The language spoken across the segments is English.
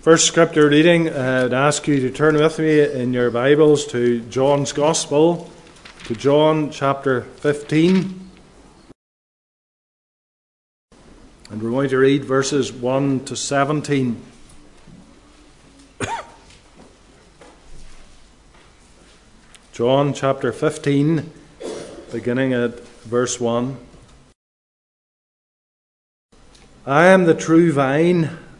First scripture reading, uh, I'd ask you to turn with me in your Bibles to John's Gospel, to John chapter 15. And we're going to read verses 1 to 17. John chapter 15, beginning at verse 1. I am the true vine,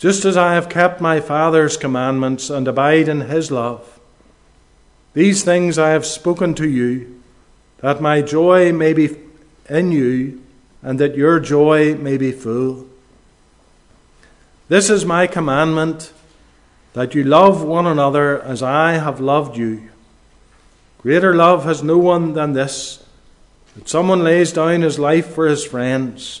just as I have kept my Father's commandments and abide in his love. These things I have spoken to you, that my joy may be in you, and that your joy may be full. This is my commandment that you love one another as I have loved you. Greater love has no one than this, that someone lays down his life for his friends.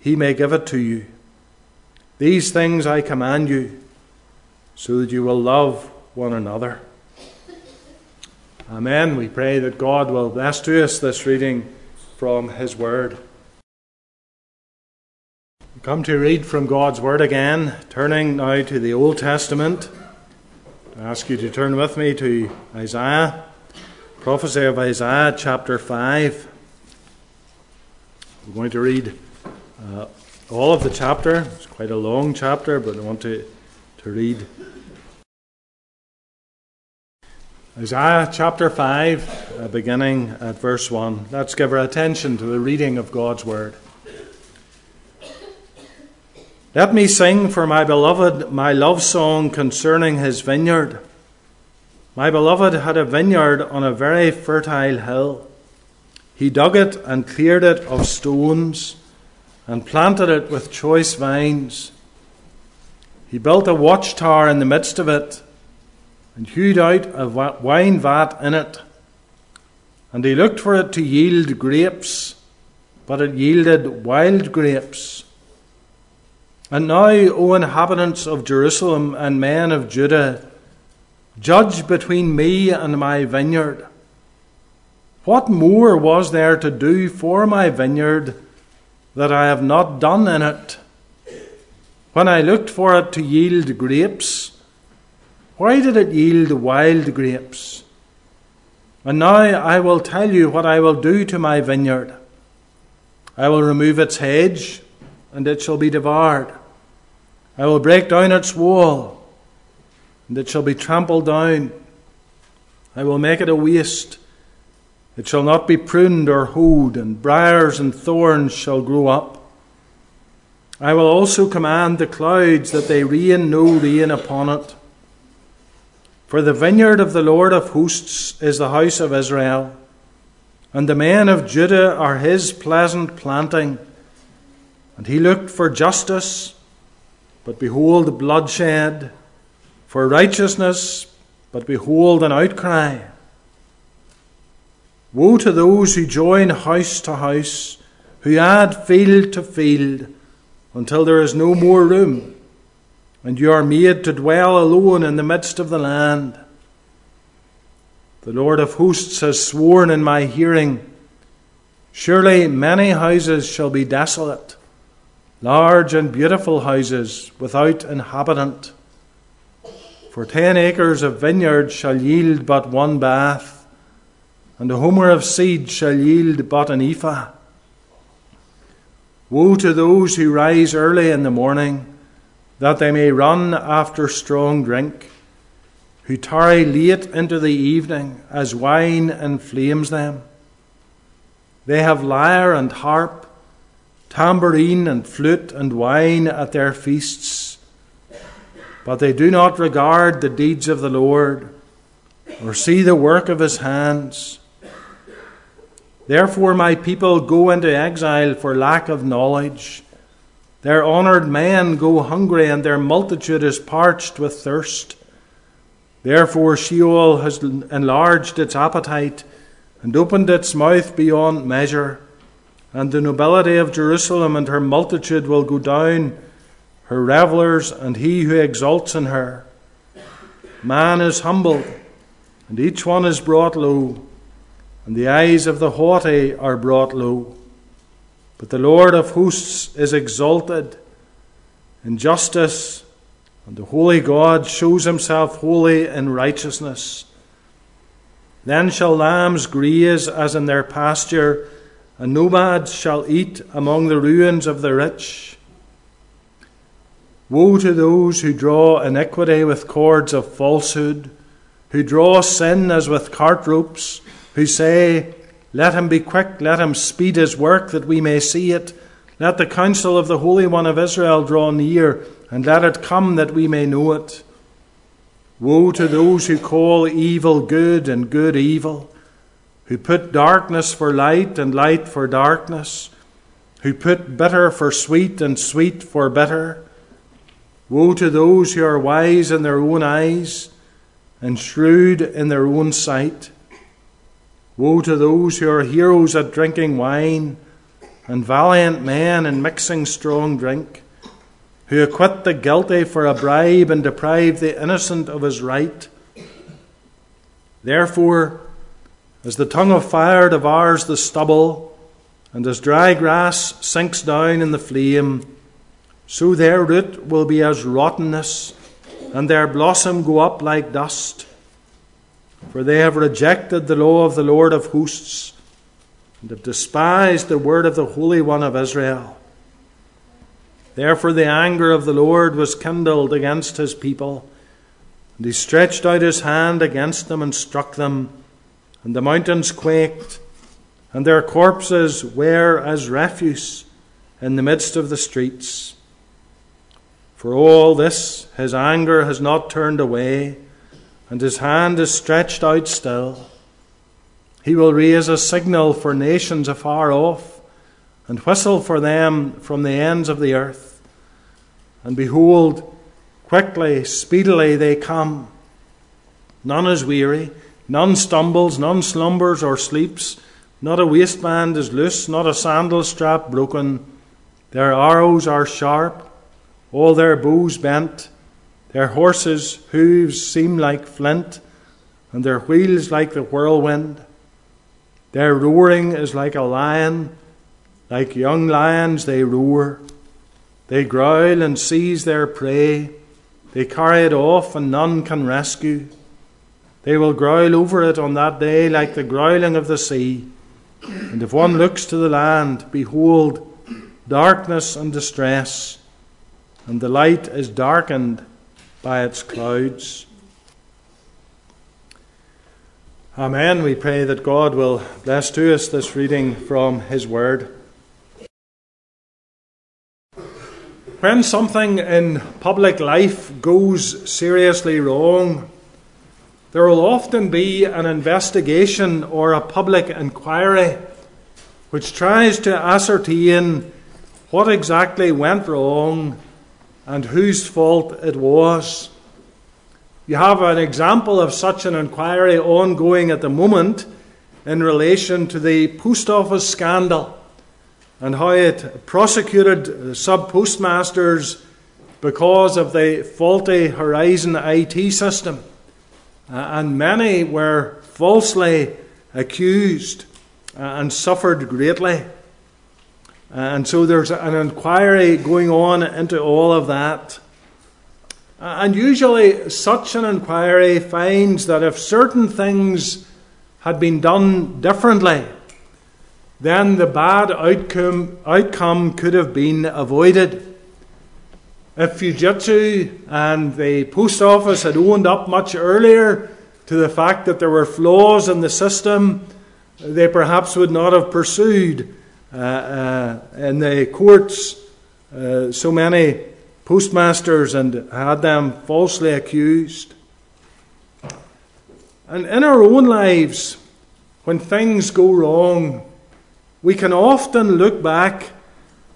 he may give it to you. These things I command you, so that you will love one another. Amen. We pray that God will bless to us this reading from his word. We Come to read from God's Word again, turning now to the Old Testament. I ask you to turn with me to Isaiah, prophecy of Isaiah, chapter 5. We're going to read uh, all of the chapter. It's quite a long chapter, but I want to, to read Isaiah chapter 5, uh, beginning at verse 1. Let's give our attention to the reading of God's Word. Let me sing for my beloved my love song concerning his vineyard. My beloved had a vineyard on a very fertile hill. He dug it and cleared it of stones and planted it with choice vines. He built a watchtower in the midst of it and hewed out a wine vat in it. And he looked for it to yield grapes, but it yielded wild grapes. And now, O inhabitants of Jerusalem and men of Judah, judge between me and my vineyard. What more was there to do for my vineyard that I have not done in it? When I looked for it to yield grapes, why did it yield wild grapes? And now I will tell you what I will do to my vineyard. I will remove its hedge, and it shall be devoured. I will break down its wall, and it shall be trampled down. I will make it a waste. It shall not be pruned or hoed, and briars and thorns shall grow up. I will also command the clouds that they rain no rain upon it. For the vineyard of the Lord of hosts is the house of Israel, and the men of Judah are his pleasant planting. And he looked for justice, but behold, bloodshed, for righteousness, but behold, an outcry. Woe to those who join house to house, who add field to field, until there is no more room, and you are made to dwell alone in the midst of the land. The Lord of hosts has sworn in my hearing Surely many houses shall be desolate, large and beautiful houses without inhabitant. For ten acres of vineyard shall yield but one bath, and a homer of seed shall yield but an ephah. Woe to those who rise early in the morning, that they may run after strong drink, who tarry late into the evening, as wine inflames them. They have lyre and harp, tambourine and flute and wine at their feasts, but they do not regard the deeds of the Lord, or see the work of his hands. Therefore, my people go into exile for lack of knowledge. Their honoured men go hungry, and their multitude is parched with thirst. Therefore, Sheol has enlarged its appetite and opened its mouth beyond measure. And the nobility of Jerusalem and her multitude will go down, her revellers and he who exalts in her. Man is humbled, and each one is brought low and the eyes of the haughty are brought low. But the Lord of hosts is exalted in justice, and the holy God shows himself holy in righteousness. Then shall lambs graze as in their pasture, and nomads shall eat among the ruins of the rich. Woe to those who draw iniquity with cords of falsehood, who draw sin as with cart ropes who say, Let him be quick, let him speed his work, that we may see it. Let the counsel of the Holy One of Israel draw near, and let it come that we may know it. Woe to those who call evil good and good evil, who put darkness for light and light for darkness, who put bitter for sweet and sweet for bitter. Woe to those who are wise in their own eyes and shrewd in their own sight Woe to those who are heroes at drinking wine, and valiant men in mixing strong drink, who acquit the guilty for a bribe and deprive the innocent of his right. Therefore, as the tongue of fire devours the stubble, and as dry grass sinks down in the flame, so their root will be as rottenness, and their blossom go up like dust. For they have rejected the law of the Lord of hosts, and have despised the word of the Holy One of Israel. Therefore, the anger of the Lord was kindled against his people, and he stretched out his hand against them and struck them, and the mountains quaked, and their corpses were as refuse in the midst of the streets. For all this, his anger has not turned away and his hand is stretched out still. He will raise a signal for nations afar off, and whistle for them from the ends of the earth. And behold, quickly, speedily they come. None is weary, none stumbles, none slumbers or sleeps. Not a waistband is loose, not a sandal strap broken. Their arrows are sharp, all their bows bent. Their horses' hooves seem like flint, and their wheels like the whirlwind. Their roaring is like a lion, like young lions they roar. They growl and seize their prey. They carry it off, and none can rescue. They will growl over it on that day like the growling of the sea. And if one looks to the land, behold, darkness and distress, and the light is darkened by its clouds. Amen. We pray that God will bless to us this reading from His Word. When something in public life goes seriously wrong, there will often be an investigation or a public inquiry which tries to ascertain what exactly went wrong and whose fault it was. You have an example of such an inquiry ongoing at the moment in relation to the post office scandal and how it prosecuted sub postmasters because of the faulty Horizon IT system. Uh, and many were falsely accused uh, and suffered greatly. Uh, and so there's an inquiry going on into all of that. Uh, and usually, such an inquiry finds that if certain things had been done differently, then the bad outcome, outcome could have been avoided. If Fujitsu and the post office had owned up much earlier to the fact that there were flaws in the system, they perhaps would not have pursued in the courts uh, so many postmasters and had them falsely accused. And in our own lives, when things go wrong, we can often look back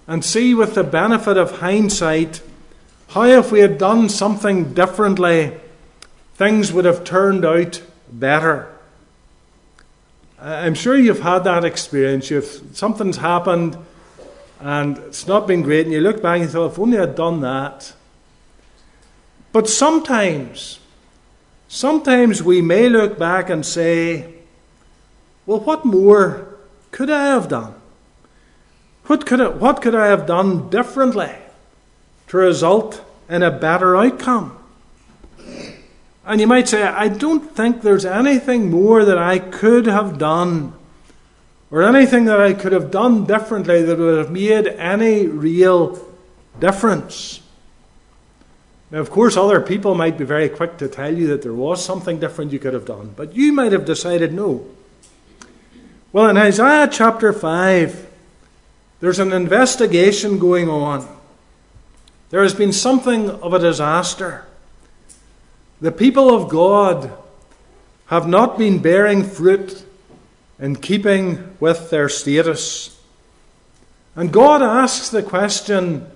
and see with the benefit of hindsight how, if we had done something differently, things would have turned out better. I'm sure you've had that experience. You've, something's happened and it's not been great, and you look back and you thought, if only I'd done that. But sometimes, sometimes we may look back and say, well, what more could I have done? What could I, what could I have done differently to result in a better outcome? And you might say, I don't think there's anything more that I could have done or anything that I could have done differently that would have made any real difference. Now, of course, other people might be very quick to tell you that there was something different you could have done, but you might have decided no. Well, in Isaiah chapter 5, there's an investigation going on. There has been something of a disaster. The people of God have not been bearing fruit in keeping with their status. And God asks the question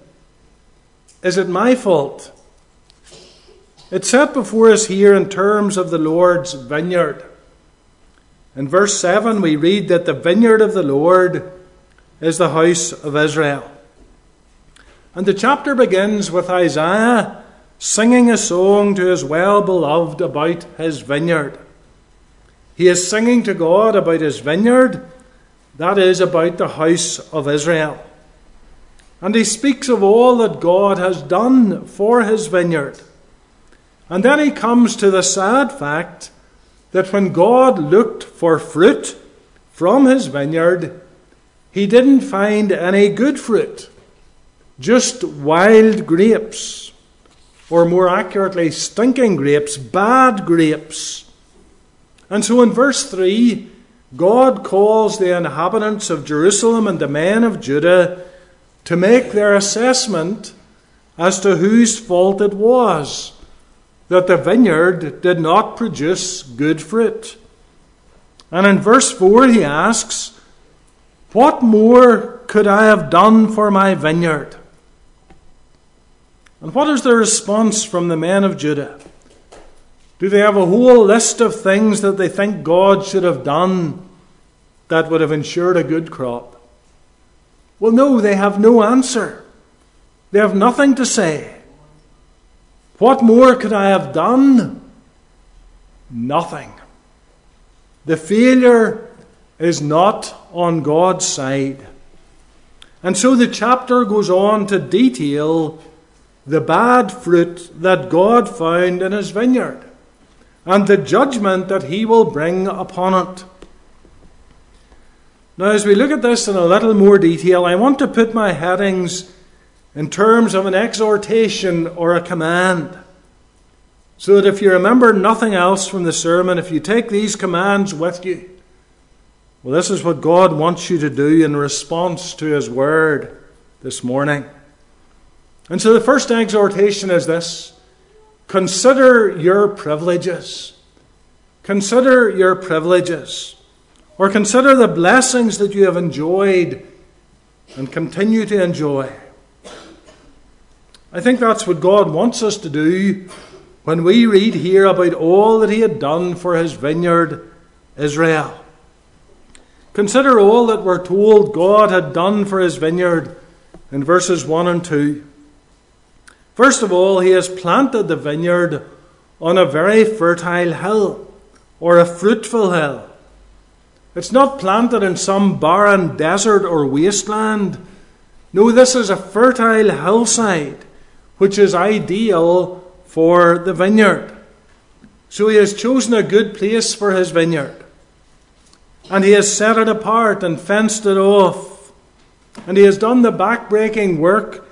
Is it my fault? It's set before us here in terms of the Lord's vineyard. In verse 7, we read that the vineyard of the Lord is the house of Israel. And the chapter begins with Isaiah singing a song to his well beloved about his vineyard. He is singing to God about his vineyard, that is, about the house of Israel. And he speaks of all that God has done for his vineyard. And then he comes to the sad fact that when God looked for fruit from his vineyard, he didn't find any good fruit, just wild grapes, or more accurately, stinking grapes, bad grapes. And so in verse 3, God calls the inhabitants of Jerusalem and the men of Judah to make their assessment as to whose fault it was that the vineyard did not produce good fruit. And in verse 4, he asks, What more could I have done for my vineyard? And what is the response from the men of Judah? Do they have a whole list of things that they think God should have done that would have ensured a good crop? Well, no, they have no answer. They have nothing to say. What more could I have done? Nothing. The failure is not on God's side. And so the chapter goes on to detail the bad fruit that God found in his vineyard and the judgment that he will bring upon it. Now, as we look at this in a little more detail, I want to put my headings in terms of an exhortation or a command. So that if you remember nothing else from the sermon, if you take these commands with you, well, this is what God wants you to do in response to His word this morning. And so the first exhortation is this consider your privileges. Consider your privileges. Or consider the blessings that you have enjoyed and continue to enjoy. I think that's what God wants us to do when we read here about all that He had done for His vineyard, Israel. Consider all that we're told God had done for His vineyard in verses 1 and 2. First of all, He has planted the vineyard on a very fertile hill, or a fruitful hill. It's not planted in some barren desert or wasteland. No, this is a fertile hillside, which is ideal for the vineyard. So he has chosen a good place for his vineyard. And he has set it apart and fenced it off. And he has done the back-breaking work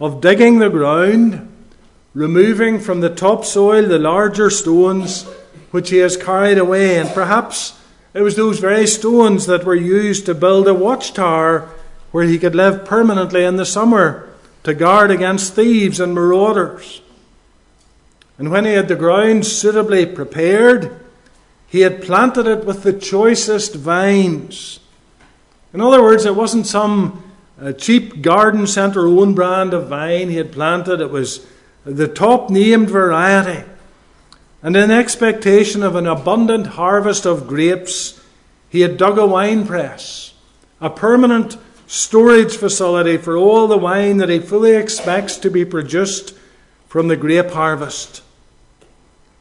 of digging the ground, removing from the topsoil the larger stones which he has carried away, and perhaps it was those very stones that were used to build a watchtower where he could live permanently in the summer to guard against thieves and marauders. And when he had the ground suitably prepared, he had planted it with the choicest vines. In other words, it wasn't some uh, cheap garden centre own brand of vine he had planted, it was the top named variety. And in expectation of an abundant harvest of grapes, he had dug a wine press, a permanent storage facility for all the wine that he fully expects to be produced from the grape harvest.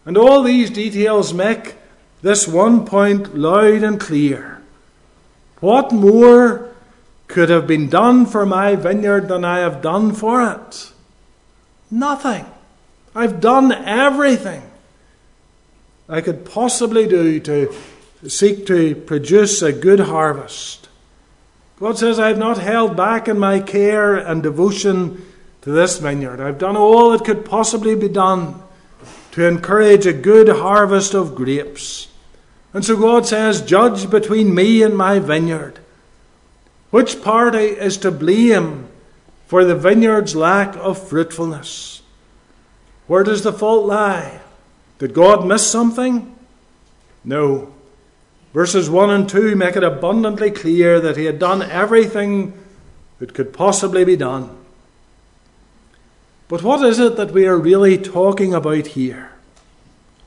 And all these details make this one point loud and clear. What more could have been done for my vineyard than I have done for it? Nothing. I've done everything. I could possibly do to seek to produce a good harvest. God says, I have not held back in my care and devotion to this vineyard. I've done all that could possibly be done to encourage a good harvest of grapes. And so God says, Judge between me and my vineyard. Which party is to blame for the vineyard's lack of fruitfulness? Where does the fault lie? Did God miss something? No. Verses 1 and 2 make it abundantly clear that he had done everything that could possibly be done. But what is it that we are really talking about here?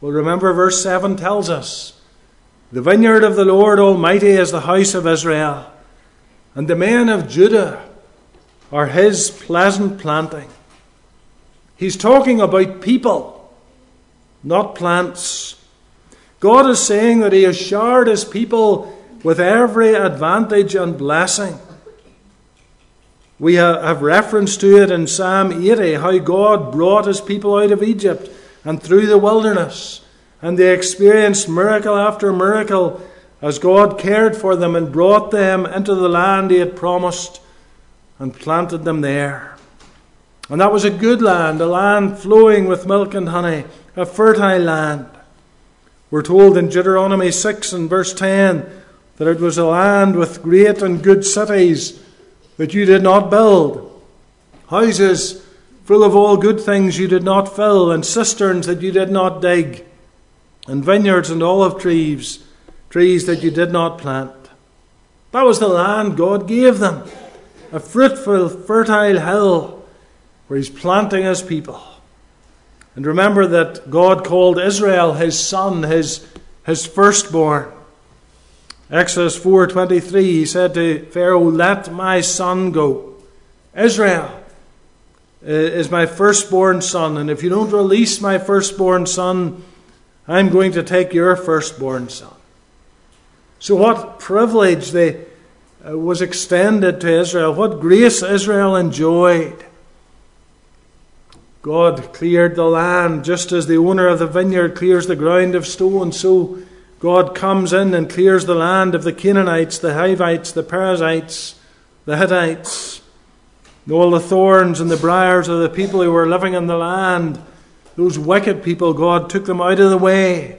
Well, remember, verse 7 tells us the vineyard of the Lord Almighty is the house of Israel, and the men of Judah are his pleasant planting. He's talking about people not plants. God is saying that He has showered His people with every advantage and blessing. We have reference to it in Psalm 80 how God brought His people out of Egypt and through the wilderness, and they experienced miracle after miracle as God cared for them and brought them into the land He had promised and planted them there. And that was a good land, a land flowing with milk and honey a fertile land. We're told in Deuteronomy 6 and verse 10 that it was a land with great and good cities that you did not build, houses full of all good things you did not fill, and cisterns that you did not dig, and vineyards and olive trees, trees that you did not plant. That was the land God gave them, a fruitful, fertile hill where He's planting His people. And remember that God called Israel his son, his, his firstborn. Exodus 4:23 he said to Pharaoh, "Let my son go." Israel uh, is my firstborn son, and if you don't release my firstborn son, I'm going to take your firstborn son. So what privilege they, uh, was extended to Israel, what grace Israel enjoyed. God cleared the land just as the owner of the vineyard clears the ground of stone, so God comes in and clears the land of the Canaanites, the Hivites, the Perizzites, the Hittites, all the thorns and the briars of the people who were living in the land. Those wicked people, God took them out of the way.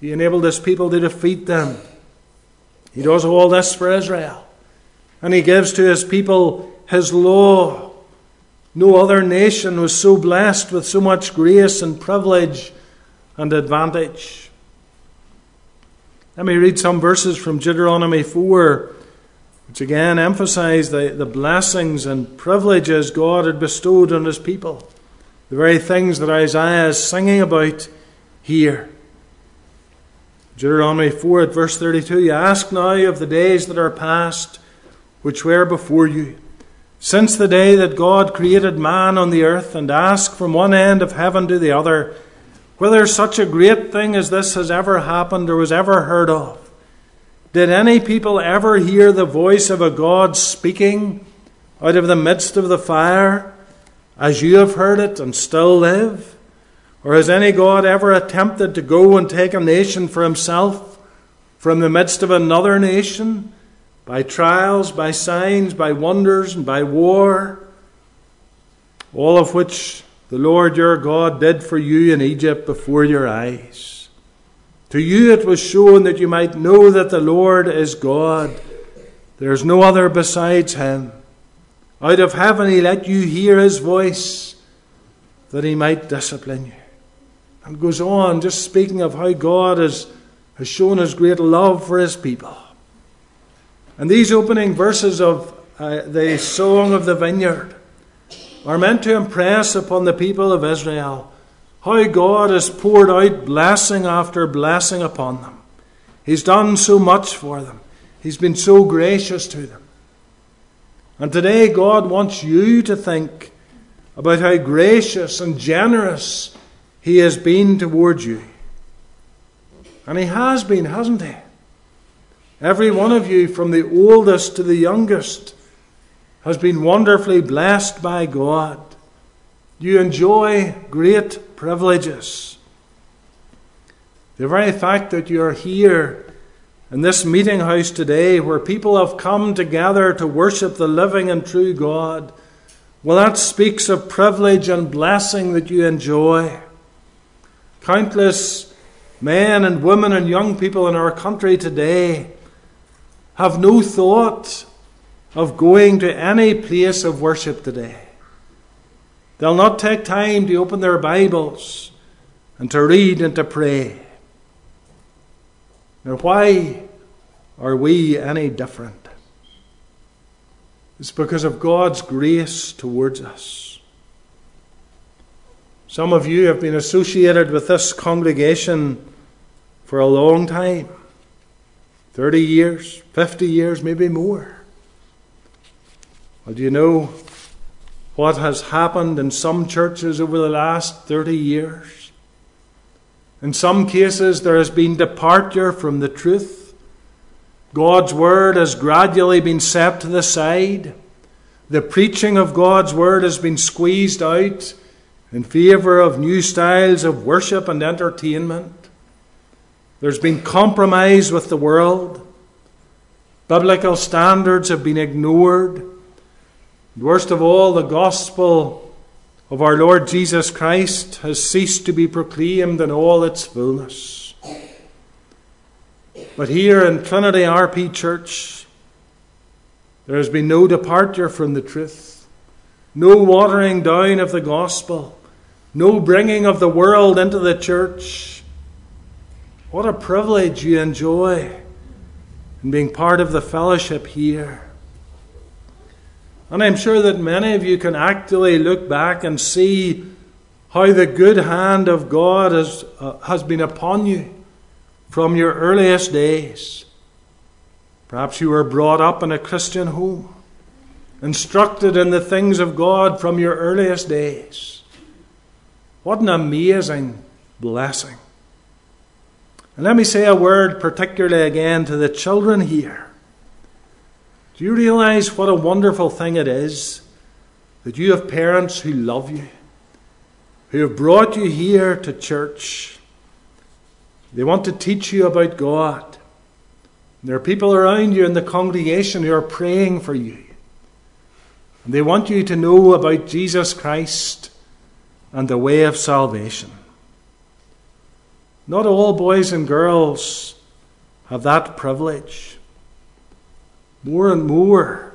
He enabled his people to defeat them. He does all this for Israel. And he gives to his people his law No other nation was so blessed with so much grace and privilege and advantage. Let me read some verses from Deuteronomy 4, which again emphasize the, the blessings and privileges God had bestowed on his people. The very things that Isaiah is singing about here. Deuteronomy 4 at verse 32 You Ask now of the days that are past, which were before you, since the day that God created man on the earth, and ask from one end of heaven to the other whether such a great thing as this has ever happened or was ever heard of. Did any people ever hear the voice of a God speaking out of the midst of the fire, as you have heard it and still live? Or has any God ever attempted to go and take a nation for himself from the midst of another nation by trials, by signs, by wonders, and by war? All of which the Lord your God did for you in Egypt before your eyes. To you it was shown that you might know that the Lord is God. There is no other besides him. Out of heaven he let you hear his voice, that he might discipline you. And goes on, just speaking of how God has, has shown his great love for his people. And these opening verses of uh, the Song of the Vineyard are meant to impress upon the people of Israel how God has poured out blessing after blessing upon them. He's done so much for them, He's been so gracious to them. And today, God wants you to think about how gracious and generous He has been towards you. And He has been, hasn't He? Every one of you, from the oldest to the youngest, has been wonderfully blessed by God. You enjoy great privileges. The very fact that you're here in this meeting house today, where people have come together to worship the living and true God, well, that speaks of privilege and blessing that you enjoy. Countless men and women and young people in our country today have no thought of going to any place of worship today. They'll not take time to open their Bibles and to read and to pray. Now, why are we any different? It's because of God's grace towards us. Some of you have been associated with this congregation for a long time 30 years, 50 years, maybe more. Well, do you know what has happened in some churches over the last 30 years? In some cases, there has been departure from the truth. God's word has gradually been set to the side. The preaching of God's word has been squeezed out in favour of new styles of worship and entertainment. There's been compromise with the world. Biblical standards have been ignored. Worst of all, the gospel of our Lord Jesus Christ has ceased to be proclaimed in all its fullness. But here in Trinity RP Church, there has been no departure from the truth, no watering down of the gospel, no bringing of the world into the church. What a privilege you enjoy in being part of the fellowship here. And I'm sure that many of you can actually look back and see how the good hand of God has, uh, has been upon you from your earliest days. Perhaps you were brought up in a Christian home, instructed in the things of God from your earliest days. What an amazing blessing. And let me say a word particularly again to the children here. Do you realize what a wonderful thing it is that you have parents who love you, who have brought you here to church? They want to teach you about God. There are people around you in the congregation who are praying for you. And they want you to know about Jesus Christ and the way of salvation. Not all boys and girls have that privilege more and more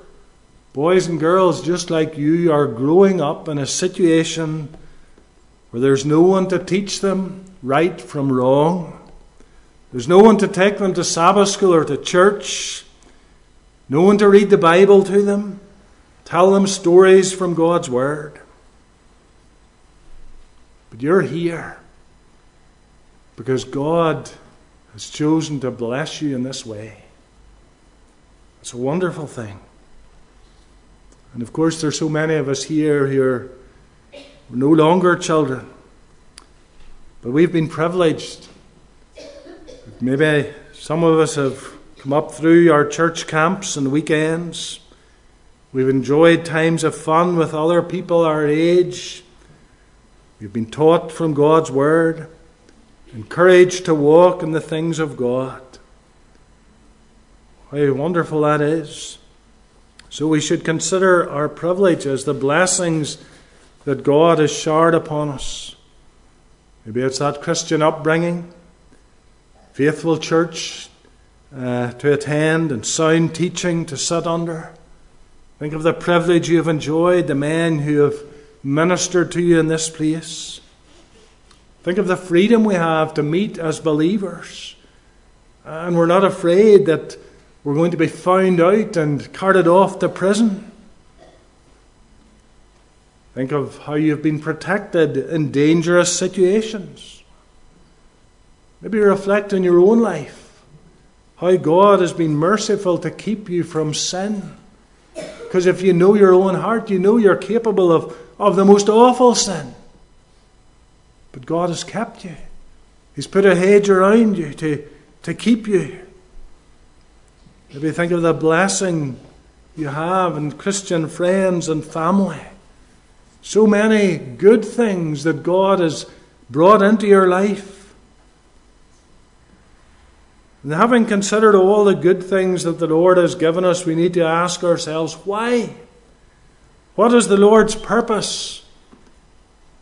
boys and girls just like you are growing up in a situation where there's no one to teach them right from wrong. There's no one to take them to Sabbath school or to church. No one to read the Bible to them, tell them stories from God's Word. But you're here because God has chosen to bless you in this way. It's a wonderful thing. And of course, there's so many of us here who are no longer children. But we've been privileged. Maybe some of us have come up through our church camps and weekends. We've enjoyed times of fun with other people our age. We've been taught from God's Word, encouraged to walk in the things of God. How wonderful that is. So we should consider our privilege as the blessings that God has showered upon us. Maybe it's that Christian upbringing, faithful church uh, to attend, and sound teaching to sit under. Think of the privilege you have enjoyed, the men who have ministered to you in this place. Think of the freedom we have to meet as believers. And we're not afraid that we're going to be found out and carted off to prison. Think of how you've been protected in dangerous situations. Maybe reflect on your own life, how God has been merciful to keep you from sin. Because if you know your own heart, you know you're capable of, of the most awful sin. But God has kept you. He's put a hedge around you to, to keep you. Maybe think of the blessing you have in Christian friends and family. So many good things that God has brought into your life. And having considered all the good things that the Lord has given us, we need to ask ourselves why? What is the Lord's purpose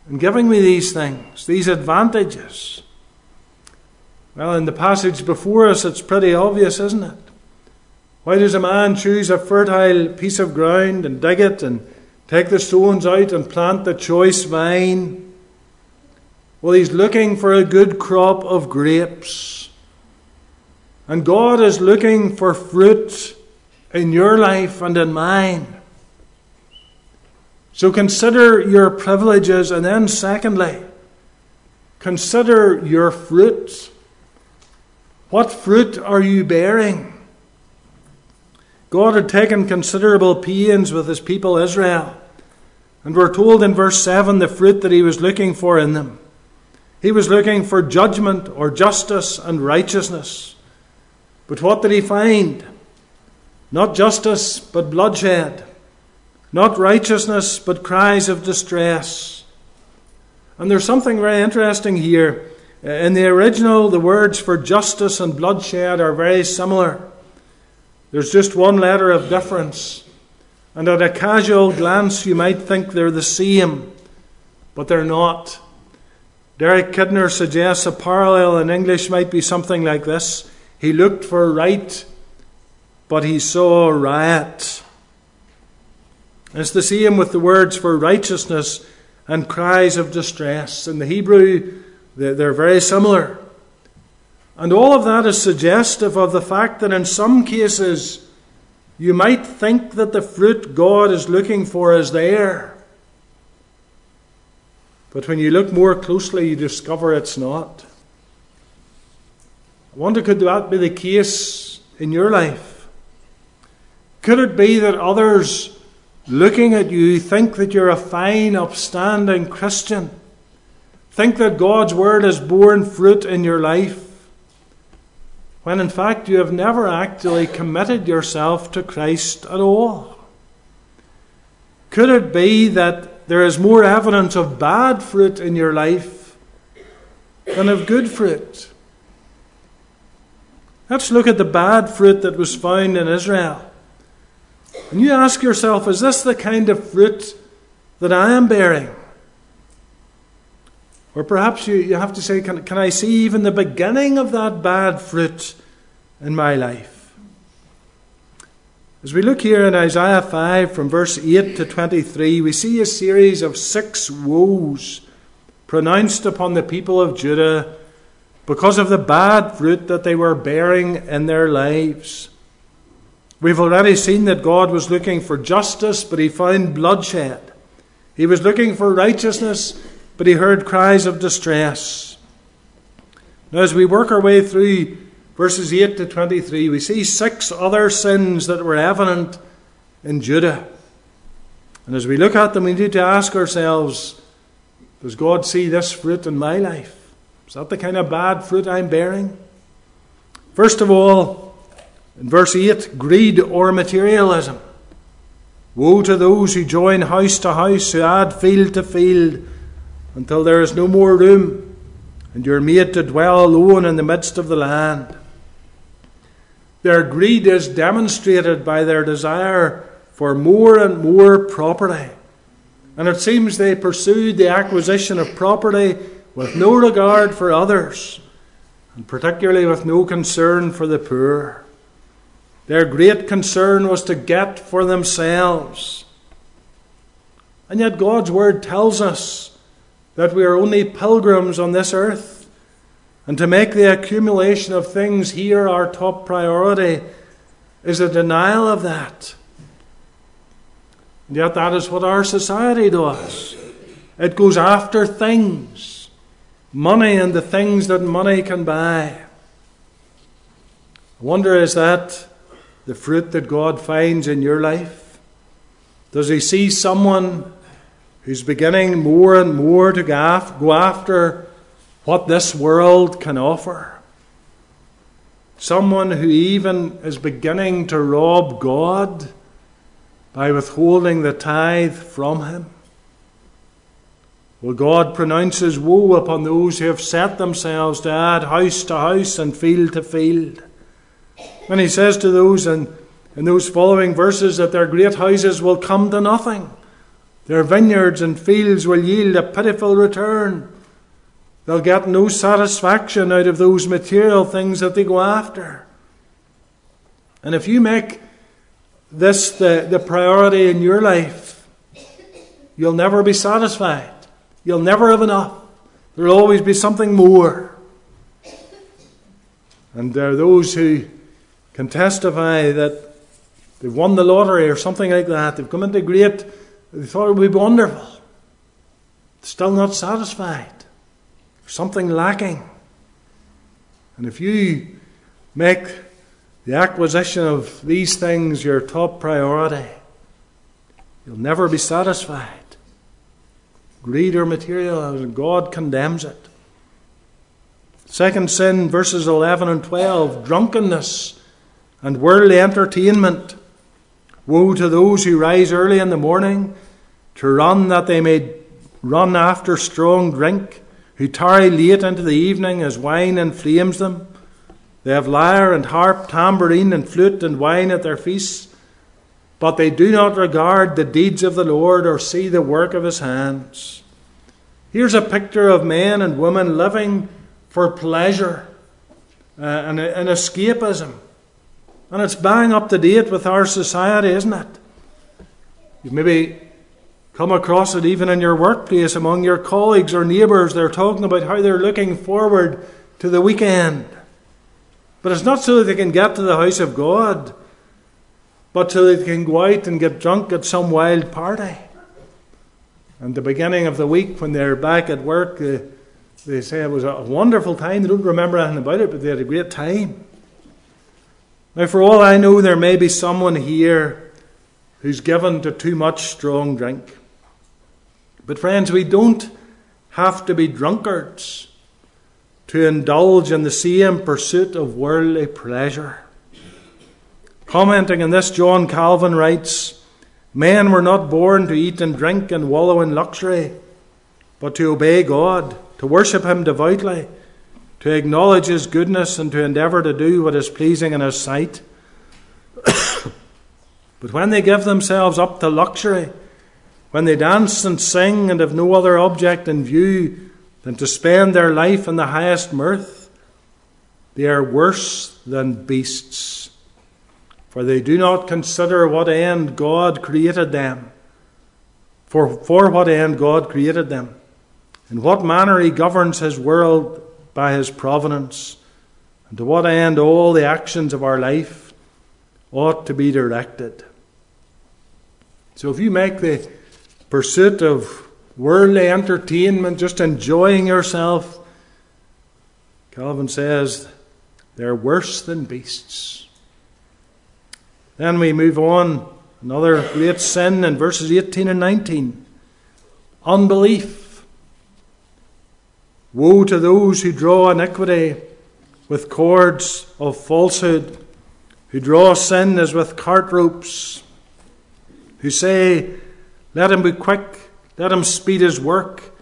in giving me these things, these advantages? Well, in the passage before us, it's pretty obvious, isn't it? Why does a man choose a fertile piece of ground and dig it and take the stones out and plant the choice vine? Well, he's looking for a good crop of grapes. And God is looking for fruit in your life and in mine. So consider your privileges, and then, secondly, consider your fruit. What fruit are you bearing? God had taken considerable pains with his people Israel. And we're told in verse 7 the fruit that he was looking for in them. He was looking for judgment or justice and righteousness. But what did he find? Not justice, but bloodshed. Not righteousness, but cries of distress. And there's something very interesting here. Uh, in the original, the words for justice and bloodshed are very similar. There's just one letter of difference. And at a casual glance, you might think they're the same, but they're not. Derek Kidner suggests a parallel in English might be something like this He looked for right, but he saw riot. It's the same with the words for righteousness and cries of distress. In the Hebrew, they're very similar. And all of that is suggestive of the fact that in some cases you might think that the fruit God is looking for is there. But when you look more closely, you discover it's not. I wonder could that be the case in your life? Could it be that others looking at you think that you're a fine, upstanding Christian? Think that God's Word has borne fruit in your life? when in fact you have never actually committed yourself to Christ at all? Could it be that there is more evidence of bad fruit in your life than of good fruit? Let's look at the bad fruit that was found in Israel. And you ask yourself, is this the kind of fruit that I am bearing? Or perhaps you, you have to say, can, can I see even the beginning of that bad fruit in my life? As we look here in Isaiah 5 from verse 8 to 23, we see a series of six woes pronounced upon the people of Judah because of the bad fruit that they were bearing in their lives. We've already seen that God was looking for justice, but he found bloodshed. He was looking for righteousness, but he heard cries of distress. Now, as we work our way through verses 8 to 23, we see six other sins that were evident in Judah. And as we look at them, we need to ask ourselves Does God see this fruit in my life? Is that the kind of bad fruit I'm bearing? First of all, in verse 8, greed or materialism. Woe to those who join house to house, who add field to field, until there is no more room, and you're made to dwell alone in the midst of the land. Their greed is demonstrated by their desire for more and more property. And it seems they pursued the acquisition of property with no regard for others, and particularly with no concern for the poor. Their great concern was to get for themselves. And yet, God's Word tells us that we are only pilgrims on this earth and to make the accumulation of things here our top priority is a denial of that. And yet, that is what our society does. It goes after things, money and the things that money can buy. I wonder, is that the fruit that God finds in your life? Does He see someone who's beginning more and more to go after what this world can offer. Someone who even is beginning to rob God by withholding the tithe from him. Well, God pronounces woe upon those who have set themselves to add house to house and field to field? And he says to those in, in those following verses that their great houses will come to nothing. Their vineyards and fields will yield a pitiful return. They'll get no satisfaction out of those material things that they go after. And if you make this the, the priority in your life, you'll never be satisfied. You'll never have enough. There'll always be something more. And there are those who can testify that they've won the lottery or something like that. They've come into great, they thought it would be wonderful. Still not satisfied something lacking. And if you make the acquisition of these things your top priority, you'll never be satisfied. Greed or materialism, God condemns it. Second sin, verses 11 and 12 drunkenness and worldly entertainment. Woe to those who rise early in the morning to run that they may run after strong drink who tarry late into the evening as wine inflames them. They have lyre and harp, tambourine and flute and wine at their feasts, but they do not regard the deeds of the Lord or see the work of his hands. Here's a picture of men and women living for pleasure uh, and, and escapism. And it's bang up to date with our society, isn't it? You've maybe come across it even in your workplace among your colleagues or neighbours. They're talking about how they're looking forward to the weekend. But it's not so that they can get to the house of God, but so that they can go out and get drunk at some wild party. And the beginning of the week, when they're back at work, they, they say it was a wonderful time. They don't remember anything about it, but they had a great time. Now, for all I know, there may be someone here who's given to too much strong drink. But, friends, we don't have to be drunkards to indulge in the same pursuit of worldly pleasure. Commenting on this, John Calvin writes Men were not born to eat and drink and wallow in luxury, but to obey God, to worship Him devoutly, to acknowledge His goodness, and to endeavour to do what is pleasing in His sight. but when they give themselves up to luxury, when they dance and sing and have no other object in view than to spend their life in the highest mirth, they are worse than beasts. for they do not consider what end God created them. For, for what end God created them, in what manner He governs His world by His providence, and to what end all the actions of our life ought to be directed. So if you make the pursuit of worldly entertainment, just enjoying yourself, Calvin says they're worse than beasts. Then we move on. Another great sin in verses 18 and 19 unbelief. Woe to those who draw iniquity with cords of falsehood, who draw sin as with cart ropes, who say, Let him be quick, let him speed his work,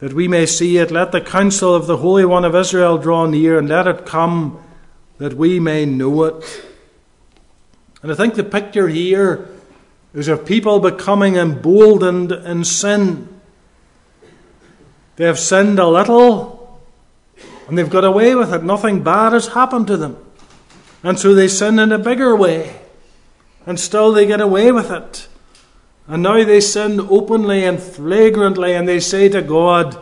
that we may see it. Let the counsel of the Holy One of Israel draw near, and let it come, that we may know it. And I think the picture here is of people becoming emboldened in sin. They have sinned a little and they've got away with it. Nothing bad has happened to them. And so they sin in a bigger way. And still they get away with it. And now they sin openly and flagrantly and they say to God,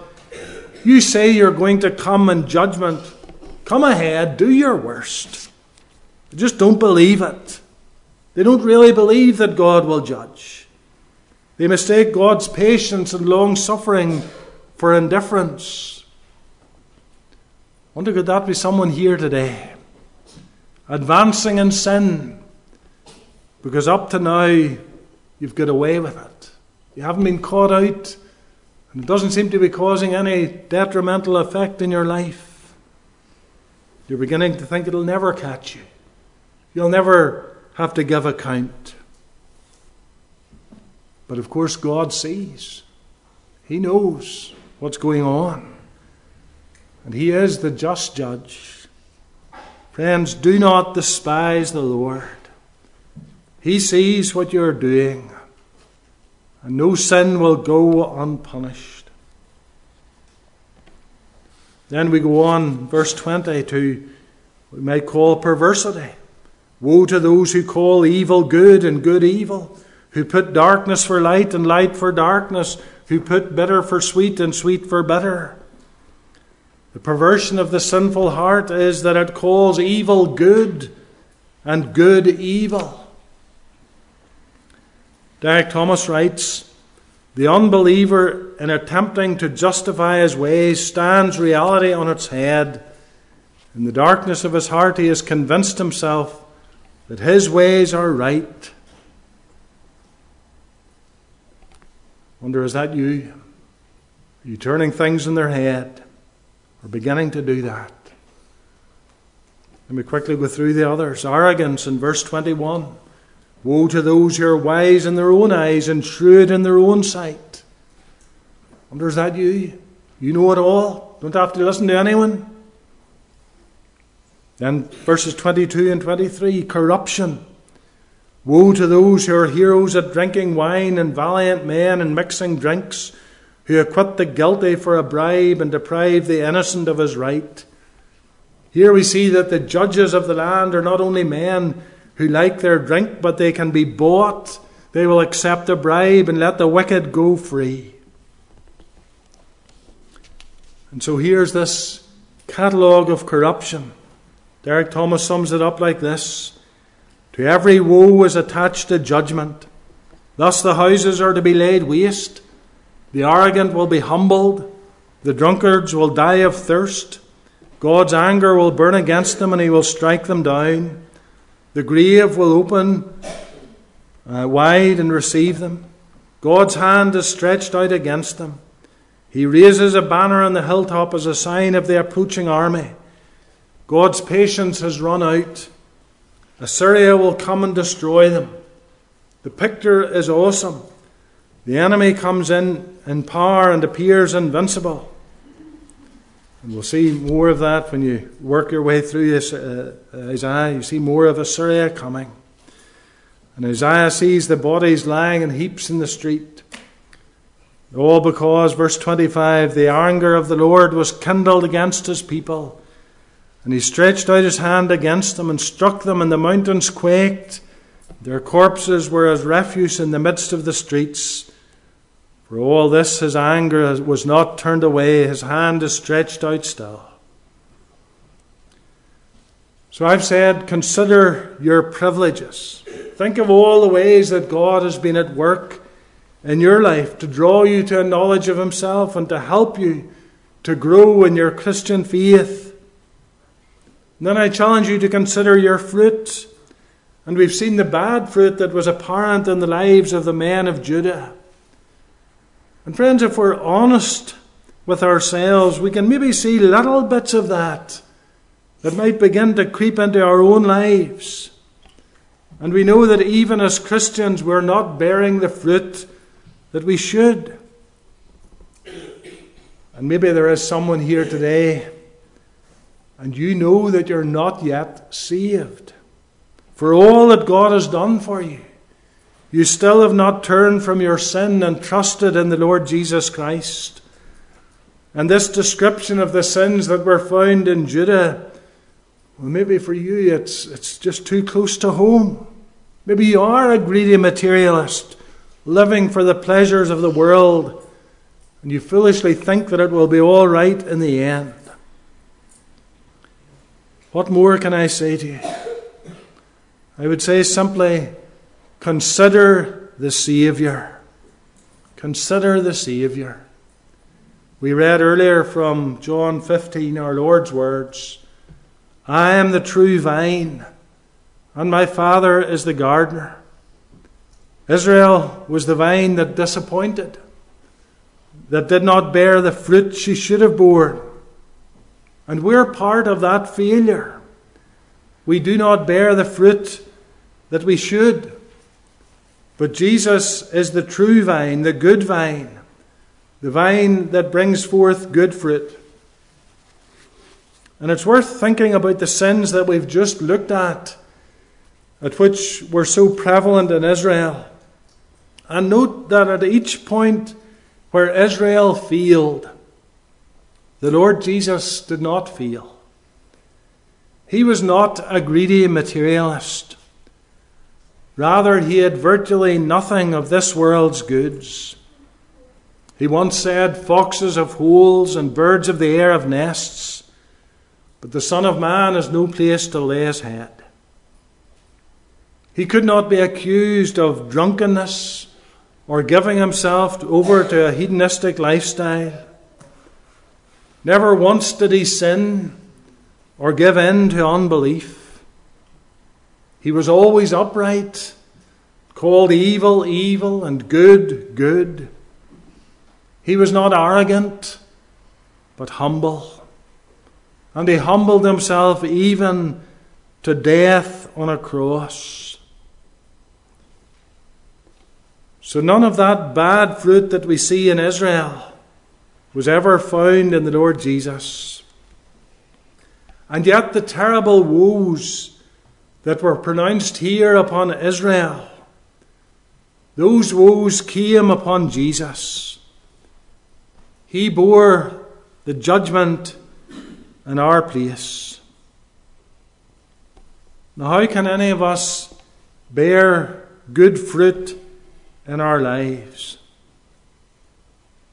You say you're going to come in judgment. Come ahead, do your worst. They Just don't believe it. They don't really believe that God will judge. They mistake God's patience and long suffering for indifference. I wonder could that be someone here today? Advancing in sin because up to now you've got away with it. You haven't been caught out, and it doesn't seem to be causing any detrimental effect in your life. You're beginning to think it'll never catch you. You'll never have to give account. But of course, God sees, He knows what's going on, and He is the just judge. Friends, do not despise the Lord. He sees what you're doing, and no sin will go unpunished. Then we go on, verse 20, to we might call perversity. Woe to those who call evil good and good evil, who put darkness for light and light for darkness, who put bitter for sweet and sweet for bitter. The perversion of the sinful heart is that it calls evil good and good evil. Derek Thomas writes The unbeliever, in attempting to justify his ways, stands reality on its head. In the darkness of his heart, he has convinced himself that his ways are right. Wonder, is that you? Are you turning things in their head? Or beginning to do that? Let me quickly go through the others. Arrogance in verse 21. Woe to those who are wise in their own eyes and shrewd in their own sight. Wonder, is that you? You know it all. Don't have to listen to anyone. Then verses 22 and 23 corruption. Woe to those who are heroes at drinking wine and valiant men in mixing drinks, who acquit the guilty for a bribe and deprive the innocent of his right. Here we see that the judges of the land are not only men who like their drink, but they can be bought. They will accept a bribe and let the wicked go free. And so here's this catalogue of corruption. Derek Thomas sums it up like this To every woe is attached a judgment. Thus the houses are to be laid waste, the arrogant will be humbled, the drunkards will die of thirst, God's anger will burn against them, and he will strike them down. The grave will open uh, wide and receive them. God's hand is stretched out against them. He raises a banner on the hilltop as a sign of the approaching army. God's patience has run out. Assyria will come and destroy them. The picture is awesome. The enemy comes in in power and appears invincible. And we'll see more of that when you work your way through this, uh, Isaiah. You see more of Assyria coming. And Isaiah sees the bodies lying in heaps in the street. All because, verse 25, the anger of the Lord was kindled against his people and he stretched out his hand against them and struck them, and the mountains quaked, Their corpses were as refuse in the midst of the streets. For all this, his anger was not turned away, his hand is stretched out still. So I've said, consider your privileges. Think of all the ways that God has been at work in your life to draw you to a knowledge of Himself and to help you to grow in your Christian faith. Then I challenge you to consider your fruit. And we've seen the bad fruit that was apparent in the lives of the men of Judah. And friends, if we're honest with ourselves, we can maybe see little bits of that that might begin to creep into our own lives. And we know that even as Christians, we're not bearing the fruit that we should. And maybe there is someone here today, and you know that you're not yet saved. For all that God has done for you, you still have not turned from your sin and trusted in the Lord Jesus Christ. And this description of the sins that were found in Judah, well, maybe for you it's, it's just too close to home. Maybe you are a greedy materialist, living for the pleasures of the world, and you foolishly think that it will be all right in the end. What more can I say to you? I would say simply consider the Saviour. Consider the Saviour. We read earlier from John 15 our Lord's words I am the true vine, and my Father is the gardener. Israel was the vine that disappointed, that did not bear the fruit she should have borne. And we're part of that failure. We do not bear the fruit that we should. But Jesus is the true vine, the good vine, the vine that brings forth good fruit. And it's worth thinking about the sins that we've just looked at, at which were so prevalent in Israel. And note that at each point where Israel failed, the Lord Jesus did not fail. He was not a greedy materialist. Rather, he had virtually nothing of this world's goods. He once said, Foxes have holes and birds of the air have nests, but the Son of Man has no place to lay his head. He could not be accused of drunkenness or giving himself over to a hedonistic lifestyle. Never once did he sin or give in to unbelief. He was always upright, called evil, evil, and good, good. He was not arrogant, but humble. And he humbled himself even to death on a cross. So none of that bad fruit that we see in Israel was ever found in the Lord Jesus. And yet, the terrible woes that were pronounced here upon Israel, those woes came upon Jesus. He bore the judgment in our place. Now, how can any of us bear good fruit in our lives?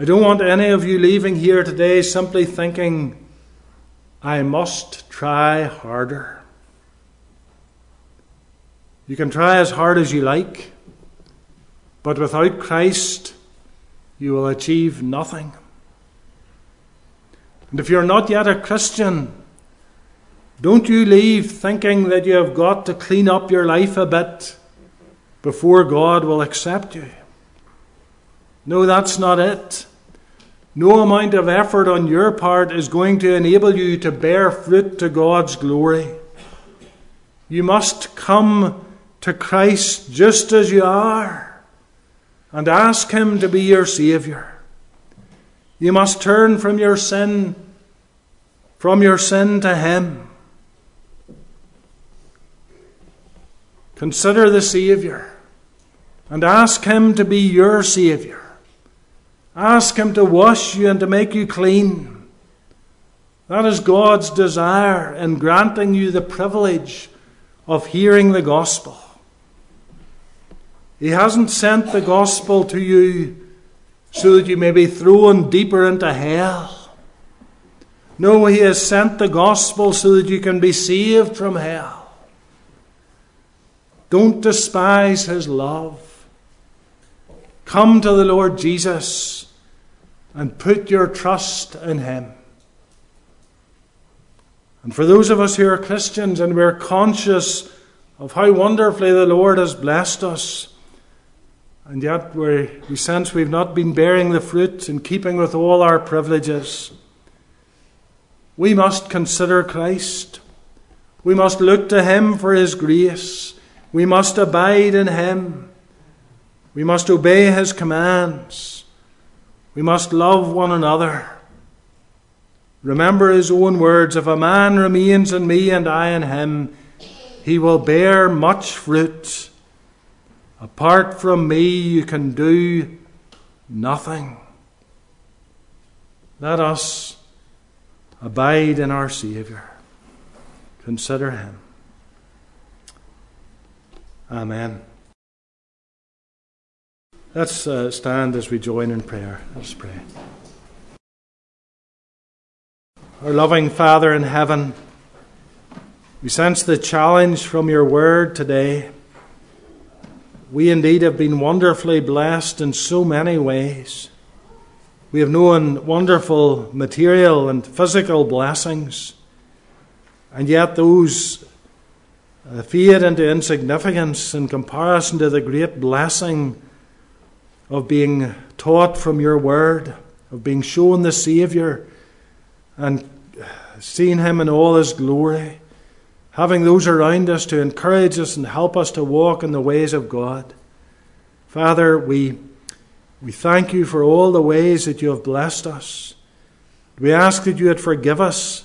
I don't want any of you leaving here today simply thinking, I must try harder. You can try as hard as you like, but without Christ, you will achieve nothing. And if you're not yet a Christian, don't you leave thinking that you have got to clean up your life a bit before God will accept you. No, that's not it. No amount of effort on your part is going to enable you to bear fruit to God's glory. You must come to Christ just as you are and ask Him to be your Saviour. You must turn from your sin, from your sin to Him. Consider the Saviour and ask Him to be your Saviour. Ask Him to wash you and to make you clean. That is God's desire in granting you the privilege of hearing the gospel. He hasn't sent the gospel to you so that you may be thrown deeper into hell. No, He has sent the gospel so that you can be saved from hell. Don't despise his love. Come to the Lord Jesus and put your trust in him. And for those of us who are Christians and we're conscious of how wonderfully the Lord has blessed us, and yet we we sense we've not been bearing the fruit in keeping with all our privileges, we must consider Christ. We must look to Him for His grace. We must abide in Him. We must obey His commands. We must love one another. Remember His own words If a man remains in me and I in him, he will bear much fruit. Apart from me, you can do nothing. Let us abide in our Saviour. Consider Him. Amen. Let's uh, stand as we join in prayer. Let's pray. Our loving Father in heaven, we sense the challenge from your word today. We indeed have been wonderfully blessed in so many ways. We have known wonderful material and physical blessings, and yet those uh, fade into insignificance in comparison to the great blessing of being taught from your word, of being shown the Saviour and seeing him in all his glory, having those around us to encourage us and help us to walk in the ways of God. Father, we, we thank you for all the ways that you have blessed us. We ask that you would forgive us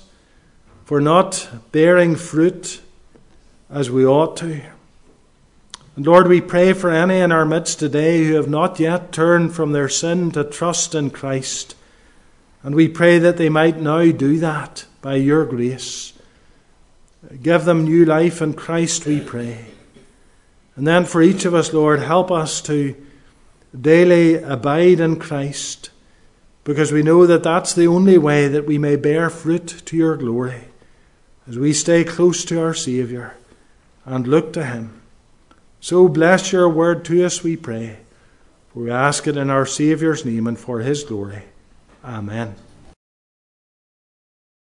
for not bearing fruit as we ought to. And Lord, we pray for any in our midst today who have not yet turned from their sin to trust in Christ. And we pray that they might now do that by your grace. Give them new life in Christ, we pray. And then for each of us, Lord, help us to daily abide in Christ, because we know that that's the only way that we may bear fruit to your glory as we stay close to our Saviour and look to him. So bless your word to us, we pray. For we ask it in our Saviour's name and for his glory. Amen.